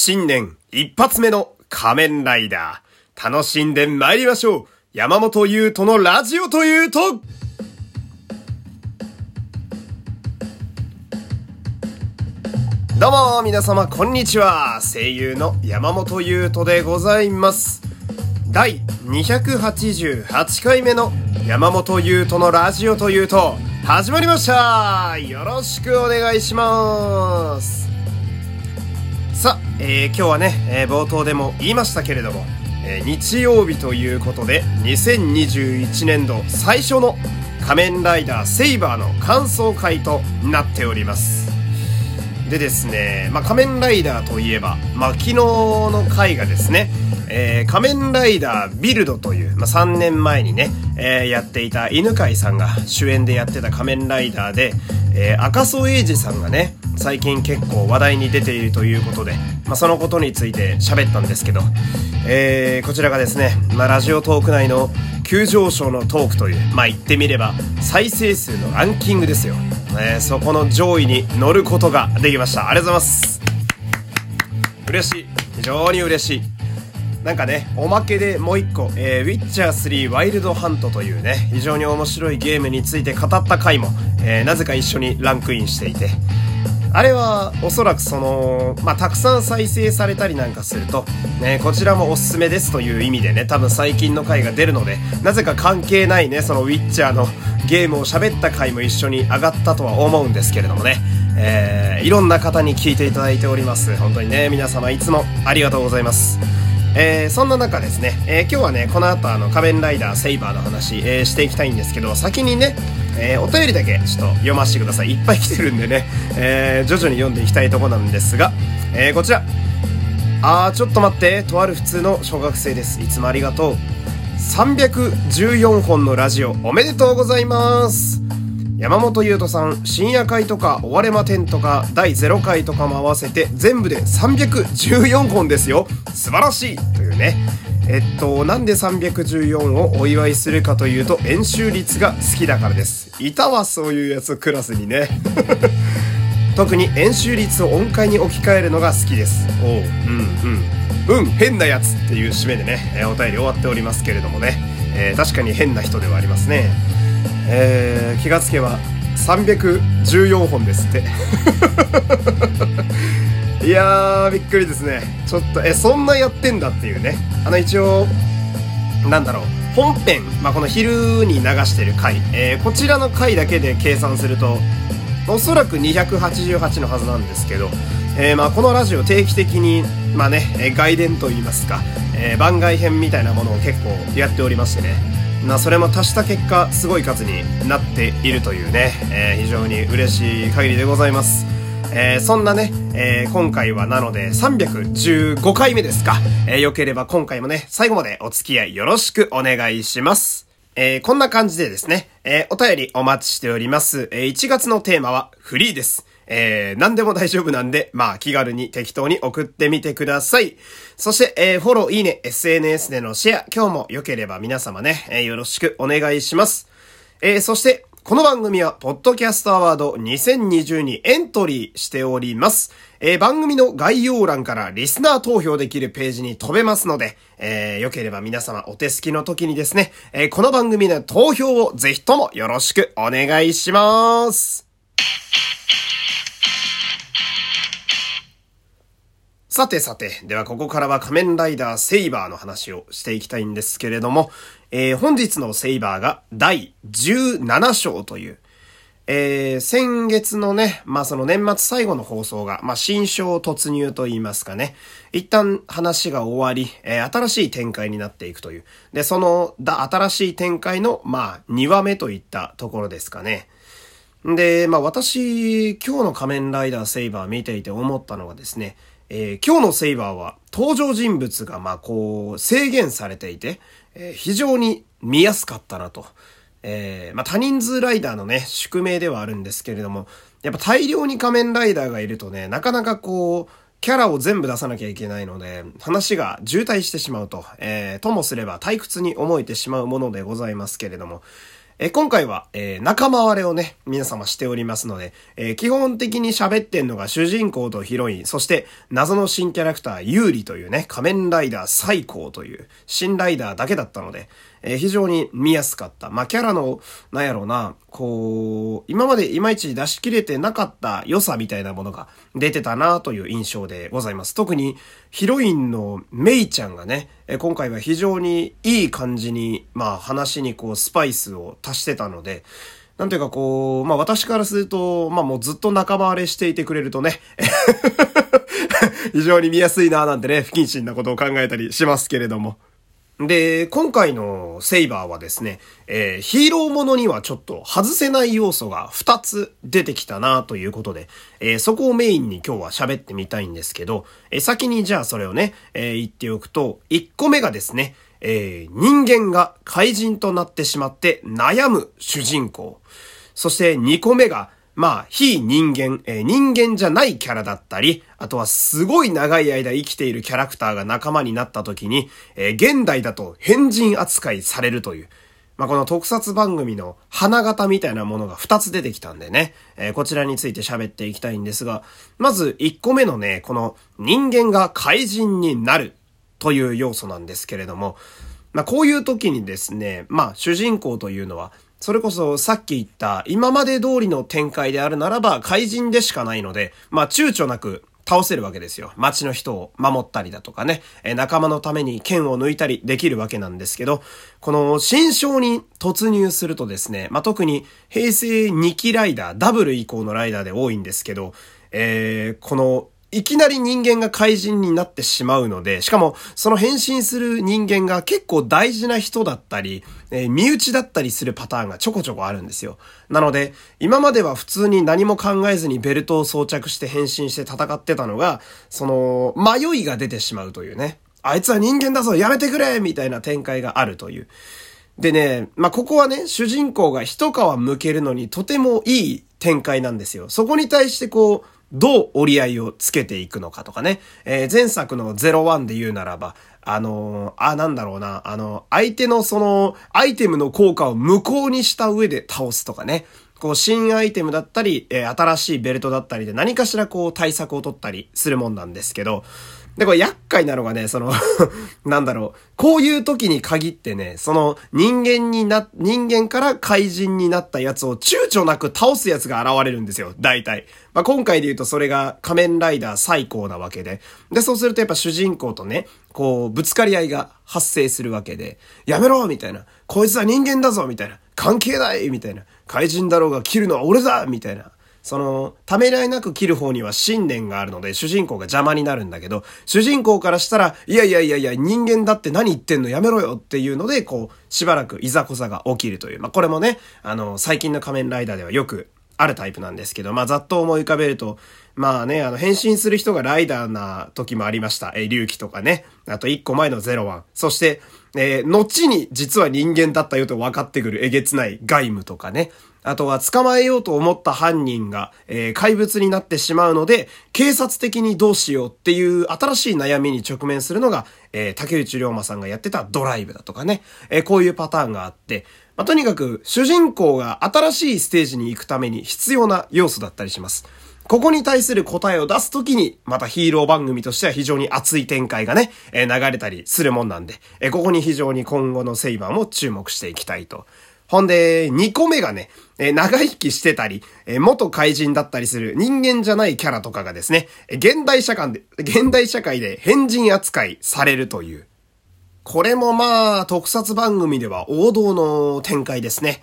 新年一発目の仮面ライダー。楽しんで参りましょう。山本優斗のラジオというと、どうも皆様こんにちは。声優の山本優斗でございます。第288回目の山本優斗のラジオというと、始まりましたよろしくお願いします、えー、今日はね、えー、冒頭でも言いましたけれども、えー、日曜日ということで、2021年度最初の仮面ライダーセイバーの感想会となっております。でですね、まあ、仮面ライダーといえば、まあ、昨日の回がですね、えー、仮面ライダービルドという、まあ、3年前にね、えー、やっていた犬飼さんが主演でやってた仮面ライダーで、えー、赤楚衛二さんがね、最近結構話題に出ているということで、まあ、そのことについて喋ったんですけど、えー、こちらがですね、まあ、ラジオトーク内の急上昇のトークという、まあ、言ってみれば再生数のランキングですよ。えー、そこの上位に乗ることができました。ありがとうございます。嬉しい。非常に嬉しい。なんかね、おまけでもう一個、えー、ウィッチャー3ワイルドハントというね、非常に面白いゲームについて語った回も、えー、なぜか一緒にランクインしていて、あれはおそらくその、まあ、たくさん再生されたりなんかすると、ね、こちらもおすすめですという意味でね、多分最近の回が出るので、なぜか関係ないね、そのウィッチャーのゲームを喋った回も一緒に上がったとは思うんですけれどもね、えー、いろんな方に聞いていただいております。本当にね、皆様いつもありがとうございます。えー、そんな中ですね、えー、今日はね、この後あの仮面ライダーセイバーの話、えー、していきたいんですけど、先にね、えー、お便りだけちょっと読ませてください。いっぱい来てるんでね、えー、徐々に読んでいきたいとこなんですが、えー、こちら。あー、ちょっと待って、とある普通の小学生です。いつもありがとう。314本のラジオおめでとうございます。山本優斗さん、深夜会とか、終われま10とか、第0回とかも合わせて、全部で314本ですよ。素晴らしいというね。えっと、なんで314をお祝いするかというと、演習率が好きだからです。いたわ、そういうやつクラスにね。特に演習率を音階に置き換えるのが好きです。おう、うん、うん。うん、変なやつっていう締めでね、えお便り終わっておりますけれどもね。えー、確かに変な人ではありますね。えー、気がつけば314本ですって。いやーびっくりですね。ちょっとえそんなやってんだっていうね。あの一応なんだろう。本編、まあ、この昼に流してる回、えー、こちらの回だけで計算するとおそらく288のはずなんですけど、えー、まあこのラジオ定期的に、まあね、外伝といいますか、えー、番外編みたいなものを結構やっておりましてね、なそれも足した結果すごい数になっているというね、えー、非常に嬉しい限りでございます。えー、そんなね、えー、今回はなので315回目ですか。えー、よければ今回もね、最後までお付き合いよろしくお願いします。えー、こんな感じでですね、えー、お便りお待ちしております。えー、1月のテーマはフリーです。えー、何でも大丈夫なんで、まあ気軽に適当に送ってみてください。そして、えー、フォロー、いいね、SNS でのシェア、今日も良ければ皆様ね、えー、よろしくお願いします。えー、そして、この番組は、ポッドキャストアワード2020にエントリーしております。えー、番組の概要欄からリスナー投票できるページに飛べますので、えー、よければ皆様お手すきの時にですね、えー、この番組の投票をぜひともよろしくお願いします。さてさて、ではここからは仮面ライダーセイバーの話をしていきたいんですけれども、えー、本日のセイバーが第17章という、えー、先月のね、まあその年末最後の放送が、まあ新章突入と言いますかね、一旦話が終わり、えー、新しい展開になっていくという。で、その、だ、新しい展開の、まあ2話目といったところですかね。で、まあ私、今日の仮面ライダーセイバー見ていて思ったのがですね、えー、今日のセイバーは登場人物がまあこう制限されていて、えー、非常に見やすかったなと。えー、まあ多人数ライダーのね、宿命ではあるんですけれども、やっぱ大量に仮面ライダーがいるとね、なかなかこう、キャラを全部出さなきゃいけないので、話が渋滞してしまうと、えー、ともすれば退屈に思えてしまうものでございますけれども、え今回は、えー、仲間割れをね、皆様しておりますので、えー、基本的に喋ってんのが主人公とヒロイン、そして謎の新キャラクター、ユーリというね、仮面ライダー最高という新ライダーだけだったので、えー、非常に見やすかった。まあ、キャラの、なんやろうな、こう、今までいまいち出し切れてなかった良さみたいなものが出てたなという印象でございます。特にヒロインのメイちゃんがね、え今回は非常にいい感じに、まあ話にこうスパイスを足してたので、なんていうかこう、まあ私からすると、まあもうずっと仲間割れしていてくれるとね、非常に見やすいななんてね、不謹慎なことを考えたりしますけれども。で、今回のセイバーはですね、えー、ヒーローものにはちょっと外せない要素が2つ出てきたなということで、えー、そこをメインに今日は喋ってみたいんですけど、えー、先にじゃあそれをね、え言っておくと、1個目がですね、え人間が怪人となってしまって悩む主人公。そして2個目が、まあ、非人間、えー、人間じゃないキャラだったり、あとはすごい長い間生きているキャラクターが仲間になった時に、えー、現代だと変人扱いされるという、まあ、この特撮番組の花形みたいなものが2つ出てきたんでね、えー、こちらについて喋っていきたいんですが、まず1個目のね、この人間が怪人になるという要素なんですけれども、まあ、こういう時にですね、まあ、主人公というのは、それこそさっき言った今まで通りの展開であるならば怪人でしかないので、まあ躊躇なく倒せるわけですよ。街の人を守ったりだとかね、え仲間のために剣を抜いたりできるわけなんですけど、この新章に突入するとですね、まあ、特に平成2期ライダー、ダブル以降のライダーで多いんですけど、えー、このいきなり人間が怪人になってしまうので、しかもその変身する人間が結構大事な人だったり、えー、身内だったりするパターンがちょこちょこあるんですよ。なので、今までは普通に何も考えずにベルトを装着して変身して戦ってたのが、その、迷いが出てしまうというね。あいつは人間だぞやめてくれみたいな展開があるという。でね、まあ、ここはね、主人公が一皮向けるのにとてもいい展開なんですよ。そこに対してこう、どう折り合いをつけていくのかとかね。えー、前作の01で言うならば、あのー、あ、なんだろうな、あの、相手のその、アイテムの効果を無効にした上で倒すとかね。こう、新アイテムだったり、えー、新しいベルトだったりで何かしらこう対策を取ったりするもんなんですけど、で、これ厄介なのがね、その なんだろう、こういう時に限ってね、その人間にな、人間から怪人になったやつを躊躇なく倒すやつが現れるんですよ、大体。まあ、今回で言うとそれが仮面ライダー最高なわけで。で、そうするとやっぱ主人公とね、こう、ぶつかり合いが発生するわけで、やめろみたいな。こいつは人間だぞみたいな。関係ないみたいな。怪人だろうが切るのは俺だみたいな。その、ためらいなく切る方には信念があるので、主人公が邪魔になるんだけど、主人公からしたら、いやいやいやいや、人間だって何言ってんのやめろよっていうので、こう、しばらくいざこざが起きるという。まあ、これもね、あの、最近の仮面ライダーではよくあるタイプなんですけど、まあ、ざっと思い浮かべると、まあね、あの、変身する人がライダーな時もありました。えー、隆起とかね。あと1個前のゼロワン。そして、えー、後に実は人間だったよと分かってくるえげつない外務とかね。あとは捕まえようと思った犯人が、えー、怪物になってしまうので、警察的にどうしようっていう新しい悩みに直面するのが、えー、竹内涼真さんがやってたドライブだとかね。えー、こういうパターンがあって、まあ、とにかく主人公が新しいステージに行くために必要な要素だったりします。ここに対する答えを出すときに、またヒーロー番組としては非常に熱い展開がね、え、流れたりするもんなんで、え、ここに非常に今後のセイバーも注目していきたいとほんで、2個目がね、え長生きしてたり、え元怪人だったりする人間じゃないキャラとかがですね、現代社会で、現代社会で変人扱いされるという。これもまあ、特撮番組では王道の展開ですね。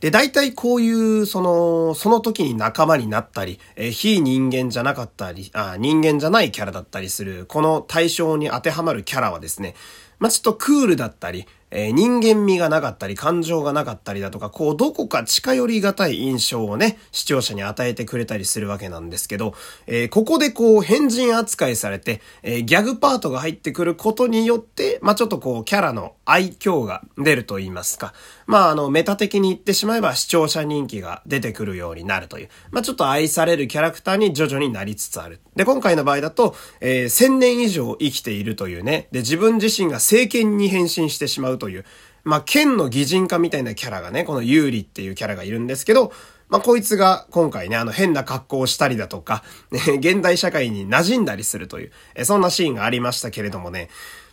で、大体こういう、その、その時に仲間になったり、え非人間じゃなかったりあ、人間じゃないキャラだったりする、この対象に当てはまるキャラはですね、まあ、ちょっとクールだったり、えー、人間味がなかったり、感情がなかったりだとか、こう、どこか近寄りがたい印象をね、視聴者に与えてくれたりするわけなんですけど、えー、ここでこう、変人扱いされて、えー、ギャグパートが入ってくることによって、まあ、ちょっとこう、キャラの愛嬌が出ると言いますか、まあ、あの、メタ的に言ってしまえば視聴者人気が出てくるようになるという、まあ、ちょっと愛されるキャラクターに徐々になりつつある。で、今回の場合だと、えー、1000年以上生きているというね、で、自分自身が政権に変身してしまうという、まあ、剣の擬人化みたいなキャラがね、この有利っていうキャラがいるんですけど、まあ、こいつが今回ね、あの変な格好をしたりだとか、ね、現代社会に馴染んだりするという、えそんなシーンがありましたけれどもね、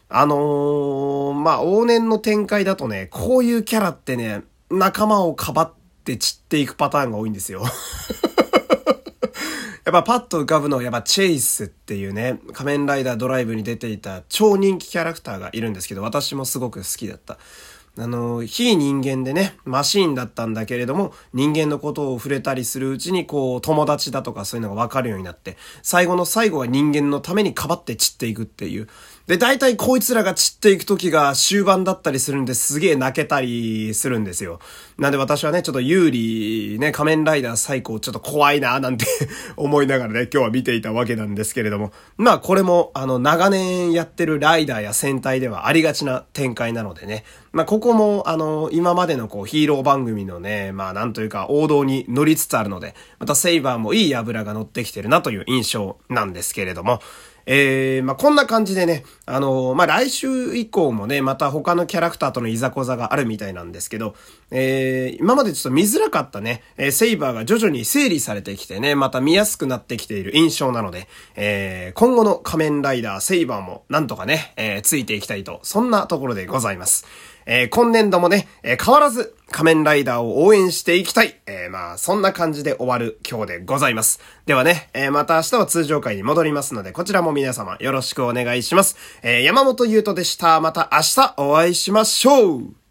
あのー、まあ、往年の展開だとね、こういうキャラってね、仲間をかばって散っていくパターンが多いんですよ。やっぱパッと浮かぶのはやっぱチェイスっていうね、仮面ライダードライブに出ていた超人気キャラクターがいるんですけど、私もすごく好きだった。あの、非人間でね、マシーンだったんだけれども、人間のことを触れたりするうちに、こう、友達だとかそういうのがわかるようになって、最後の最後は人間のためにかばって散っていくっていう。で、大体こいつらが散っていく時が終盤だったりするんですげえ泣けたりするんですよ。なんで私はね、ちょっと有利、ね、仮面ライダー最高ちょっと怖いななんて 思いながらね、今日は見ていたわけなんですけれども。まあこれも、あの、長年やってるライダーや戦隊ではありがちな展開なのでね。まあここも、あの、今までのこうヒーロー番組のね、まあなんというか王道に乗りつつあるので、またセイバーもいい油が乗ってきてるなという印象なんですけれども。えー、まあ、こんな感じでね、あのー、まあ、来週以降もね、また他のキャラクターとのいざこざがあるみたいなんですけど、えー、今までちょっと見づらかったね、えー、セイバーが徐々に整理されてきてね、また見やすくなってきている印象なので、えー、今後の仮面ライダーセイバーもなんとかね、えー、ついていきたいと、そんなところでございます。えー、今年度もね、えー、変わらず仮面ライダーを応援していきたい。えー、まあ、そんな感じで終わる今日でございます。ではね、えー、また明日は通常会に戻りますので、こちらも皆様よろしくお願いします。えー、山本優斗でした。また明日お会いしましょう